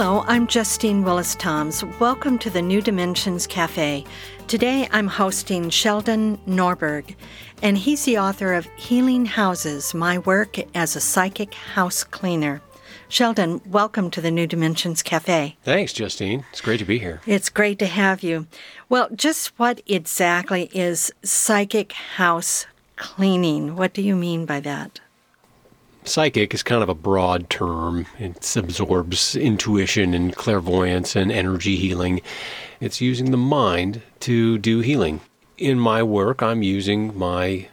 Hello, I'm Justine Willis Toms. Welcome to the New Dimensions Cafe. Today I'm hosting Sheldon Norberg, and he's the author of Healing Houses My Work as a Psychic House Cleaner. Sheldon, welcome to the New Dimensions Cafe. Thanks, Justine. It's great to be here. It's great to have you. Well, just what exactly is psychic house cleaning? What do you mean by that? Psychic is kind of a broad term. It absorbs intuition and clairvoyance and energy healing. It's using the mind to do healing. In my work, I'm using my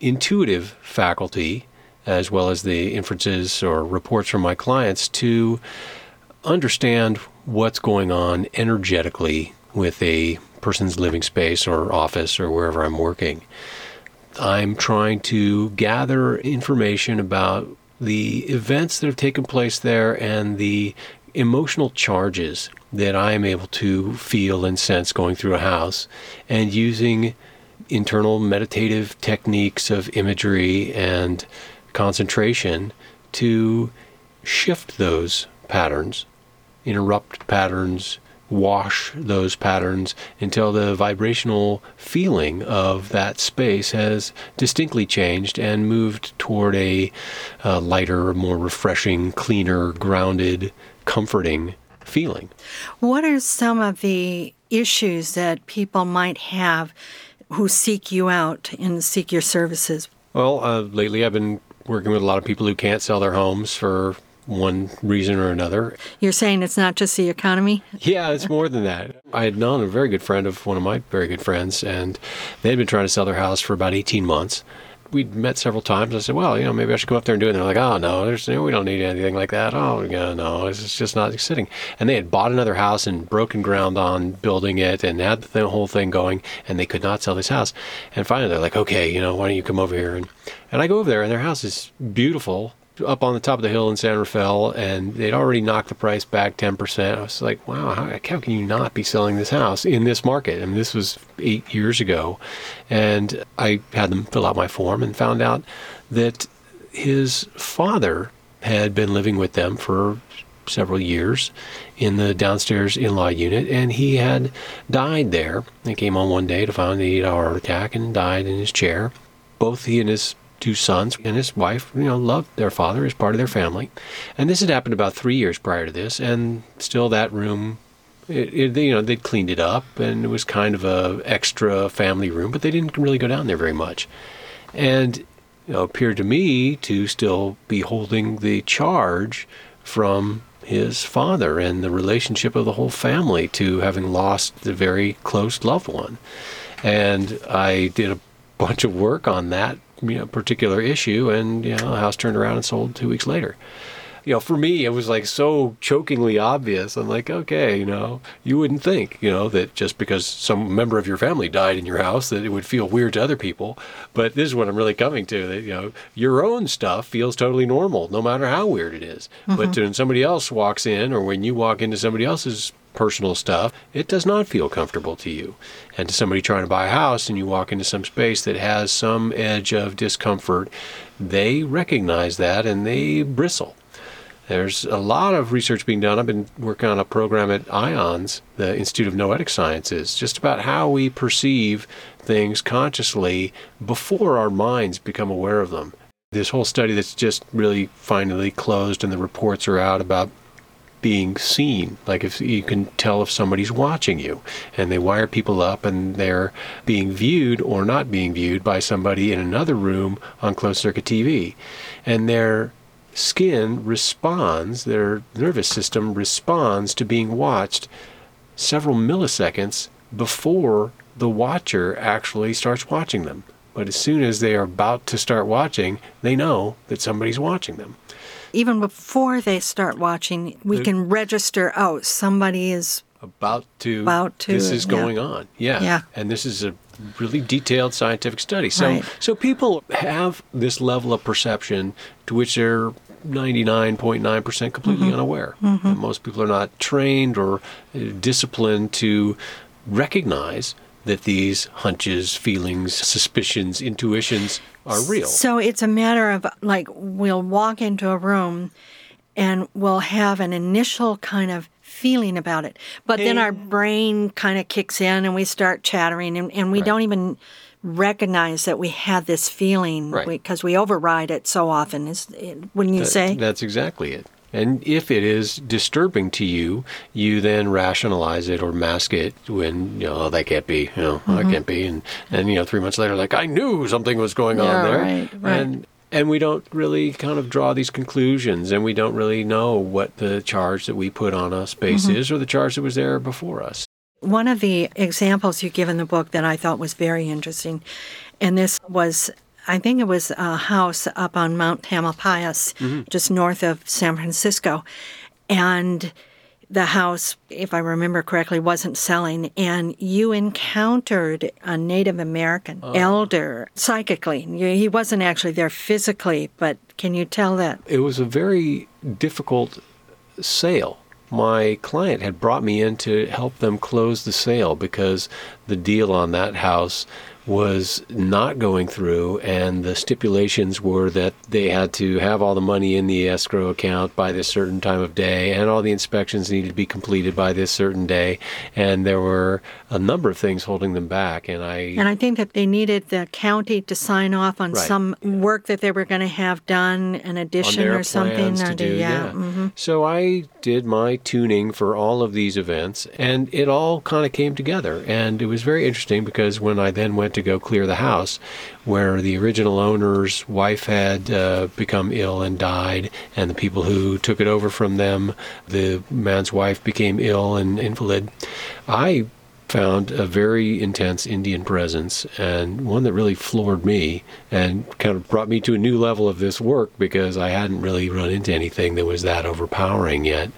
intuitive faculty as well as the inferences or reports from my clients to understand what's going on energetically with a person's living space or office or wherever I'm working. I'm trying to gather information about the events that have taken place there and the emotional charges that I am able to feel and sense going through a house and using internal meditative techniques of imagery and concentration to shift those patterns, interrupt patterns, wash those patterns until the vibrational feeling of that space has distinctly changed and moved toward a, a lighter, more refreshing, cleaner, grounded, comforting feeling. What are some of the issues that people might have who seek you out and seek your services? Well, uh, lately I've been working with a lot of people who can't sell their homes for one reason or another. You're saying it's not just the economy? Yeah, it's more than that. I had known a very good friend of one of my very good friends, and they had been trying to sell their house for about 18 months. We'd met several times. I said, well, you know, maybe I should go up there and do it. And they're like, oh, no, there's, you know, we don't need anything like that. Oh, yeah, no, it's just not sitting. And they had bought another house and broken ground on building it and had the whole thing going, and they could not sell this house. And finally, they're like, okay, you know, why don't you come over here? And, and I go over there, and their house is beautiful up on the top of the hill in San Rafael, and they'd already knocked the price back 10%. I was like, wow, how, how, can you not be selling this house in this market? Mean, this was eight years ago. And I had them fill out my form and found out that his father had been living with them for several years in the downstairs in-law unit, and he had died there. He came on one day to find that he had a heart attack and died in his chair. Both he and his two sons and his wife, you know, loved their father as part of their family. And this had happened about three years prior to this, and still that room, it, it, you know, they'd cleaned it up, and it was kind of a extra family room, but they didn't really go down there very much. And you know, appeared to me to still be holding the charge from his father and the relationship of the whole family to having lost a very close loved one. And I did a bunch of work on that you know particular issue, and you know the house turned around and sold two weeks later. You know, for me, it was like so chokingly obvious. I'm like, okay, you know, you wouldn't think, you know, that just because some member of your family died in your house, that it would feel weird to other people. But this is what I'm really coming to that, you know, your own stuff feels totally normal, no matter how weird it is. Mm-hmm. But when somebody else walks in, or when you walk into somebody else's personal stuff, it does not feel comfortable to you. And to somebody trying to buy a house and you walk into some space that has some edge of discomfort, they recognize that and they bristle. There's a lot of research being done. I've been working on a program at IONS, the Institute of Noetic Sciences, just about how we perceive things consciously before our minds become aware of them. This whole study that's just really finally closed and the reports are out about being seen. Like if you can tell if somebody's watching you, and they wire people up and they're being viewed or not being viewed by somebody in another room on closed circuit TV, and their skin responds, their nervous system responds to being watched several milliseconds before the watcher actually starts watching them. But as soon as they are about to start watching, they know that somebody's watching them even before they start watching, we can register, oh, somebody is about to, About to, this is yeah. going on. Yeah. Yeah. And this is a really detailed scientific study. So Right. so people have this level of perception to which they're 99.9% completely Mm-hmm. unaware. And most people are not trained or uh, disciplined to recognize that these hunches, feelings, suspicions, intuitions are real. So it's a matter of like we'll walk into a room and we'll have an initial kind of feeling about it. But then our brain kind of kicks in and we start chattering and, and we don't even recognize that we had this feeling Right. because we, override it so often. Is wouldn't you That- say? That's exactly it. And if it is disturbing to you, you then rationalize it or mask it when, you know, oh, that can't be, you know, oh, that mm-hmm. can't be. And, and, you know, three months later, like, I knew something was going Yeah, on there. right, right. And, and we don't really kind of draw these conclusions and we don't really know what the charge that we put on a space Mm-hmm. is or the charge that was there before us. One of the examples you give in the book that I thought was very interesting, and this was, I think it was a house up on Mount Tamalpais, just north of San Francisco. And the house, if I remember correctly, wasn't selling. And you encountered a Native American oh. elder psychically. He wasn't actually there physically, but can you tell that? it was a very difficult sale. My client had brought me in to help them close the sale because the deal on that house was not going through, and the stipulations were that they had to have all the money in the escrow account by this certain time of day, and all the inspections needed to be completed by this certain day, and there were a number of things holding them back. And I And I think that they needed the county to sign off on Right. some work that they were going to have done, an on addition their or something. plans or to the- do. yeah. mhm. So I did my tuning for all of these events, and it all kind of came together. And it was very interesting because when I then went to go clear the house, where the original owner's wife had uh, become ill and died, and the people who took it over from them, the man's wife became ill and invalid, I found a very intense Indian presence and one that really floored me and kind of brought me to a new level of this work because I hadn't really run into anything that was that overpowering yet.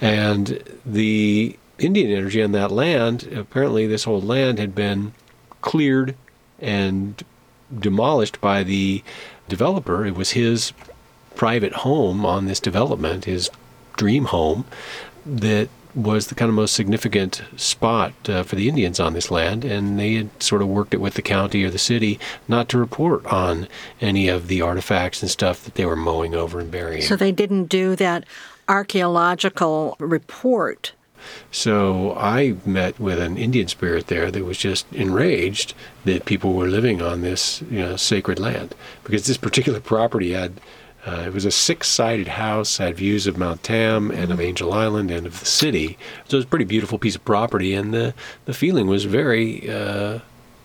And the Indian energy on that land, apparently, this whole land had been cleared and demolished by the developer. It was his private home on this development, his dream home, that was the kind of most significant spot uh, for the Indians on this land, and they had sort of worked it with the county or the city not to report on any of the artifacts and stuff that they were mowing over and burying. So they didn't do that archaeological report. So I met with an Indian spirit there that was just enraged that people were living on this, you know, sacred land because this particular property had. Uh, it was a six-sided house, had views of Mount Tam and of Angel Island and of the city. So it was a pretty beautiful piece of property, and the the feeling was very uh,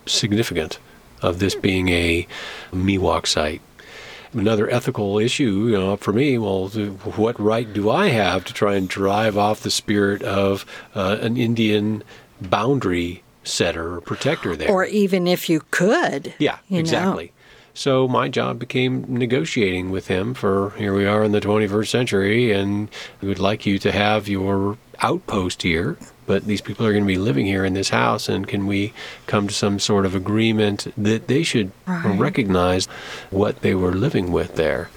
significant of this being a Miwok site another ethical issue, you know, for me. Well, what right do I have to try and drive off the spirit of uh, an Indian boundary setter or protector there? Or even if you could. yeah, you know. exactly. So my job became negotiating with him for here we are in the 21st century, and we would like you to have your outpost here, but these people are going to be living here in this house, and can we come to some sort of agreement that they should Right. recognize what they were living with there?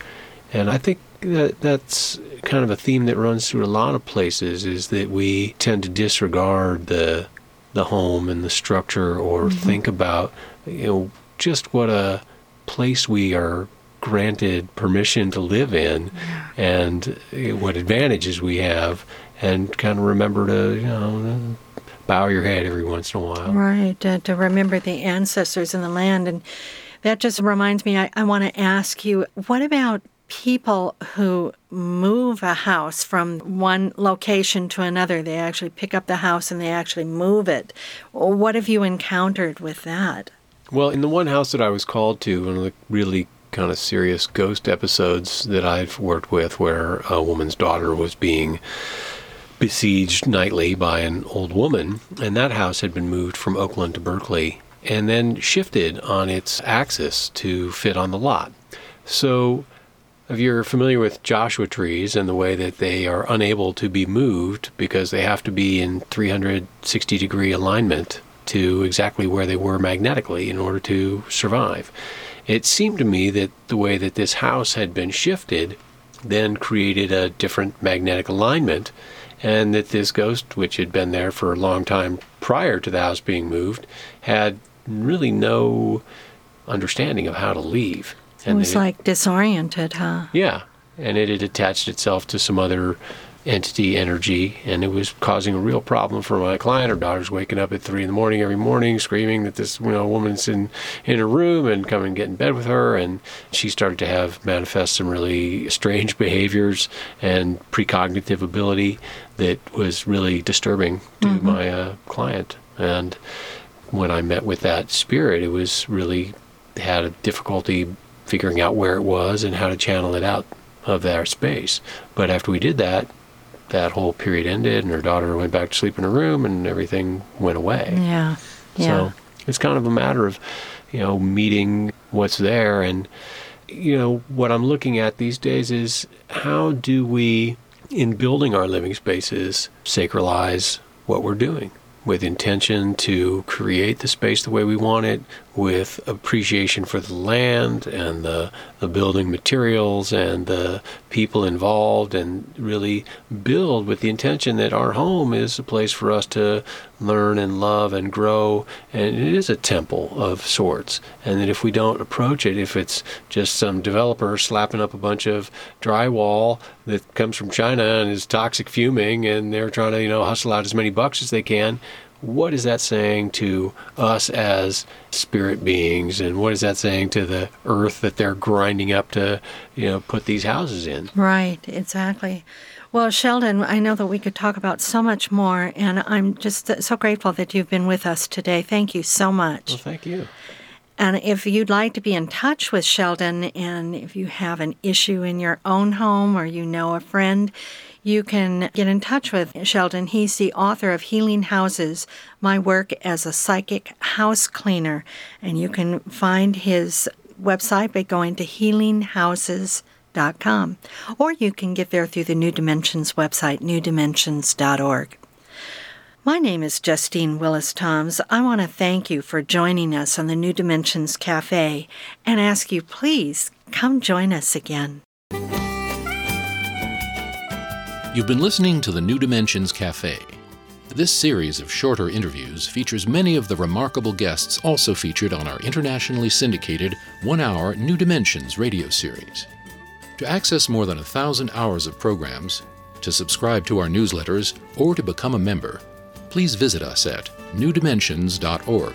And I think that that's kind of a theme that runs through a lot of places is that we tend to disregard the the home and the structure or think about you know just what a place we are granted permission to live in and uh, what advantages we have and kind of remember to you know bow your head every once in a while Right, uh, to remember the ancestors in the land. And that just reminds me, I, I want to ask you what about people who move a house from one location to another? They actually pick up the house and they actually move it. What have you encountered with that? Well, in the one house that I was called to, one of the really kind of serious ghost episodes that I've worked with, where a woman's daughter was being besieged nightly by an old woman, and that house had been moved from Oakland to Berkeley and then shifted on its axis to fit on the lot. So if you're familiar with Joshua trees and the way that they are unable to be moved because they have to be in 360 degree alignment to exactly where they were magnetically in order to survive. It seemed to me that the way that this house had been shifted then created a different magnetic alignment, and that this ghost, which had been there for a long time prior to the house being moved, had really no understanding of how to leave. And it was like disoriented, huh? Yeah, and it had attached itself to some other entity energy, and it was causing a real problem for my client. Her daughter's waking up at three in the morning every morning, screaming that this you know woman's in in her room and come and get in bed with her. And she started to have manifest some really strange behaviors and precognitive ability that was really disturbing to mm-hmm. my uh, client. And when I met with that spirit, it was really had a difficulty figuring out where it was and how to channel it out of their space. But after we did that, that whole period ended and her daughter went back to sleep in her room and everything went away. Yeah. yeah. So it's kind of a matter of, you know, meeting what's there. And, you know, what I'm looking at these days is how do we, in building our living spaces, sacralize what we're doing? With intention to create the space the way we want it, with appreciation for the land and the, the building materials and the people involved, and really build with the intention that our home is a place for us to learn and love and grow. And it is a temple of sorts. And that if we don't approach it, if it's just some developer slapping up a bunch of drywall that comes from China and is toxic fuming, and they're trying to, you know, hustle out as many bucks as they can, what is that saying to us as spirit beings and what is that saying to the earth that they're grinding up to you know put these houses in right exactly well sheldon i know that we could talk about so much more and i'm just so grateful that you've been with us today thank you so much well thank you and if you'd like to be in touch with Sheldon, and if you have an issue in your own home or you know a friend, you can get in touch with Sheldon. He's the author of Healing Houses My Work as a Psychic House Cleaner. And you can find his website by going to healinghouses.com. Or you can get there through the New Dimensions website, newdimensions.org. My name is Justine Willis Toms. I want to thank you for joining us on the New Dimensions Cafe and ask you please come join us again. You've been listening to the New Dimensions Cafe. This series of shorter interviews features many of the remarkable guests also featured on our internationally syndicated one hour New Dimensions radio series. To access more than a thousand hours of programs, to subscribe to our newsletters, or to become a member, please visit us at newdimensions.org.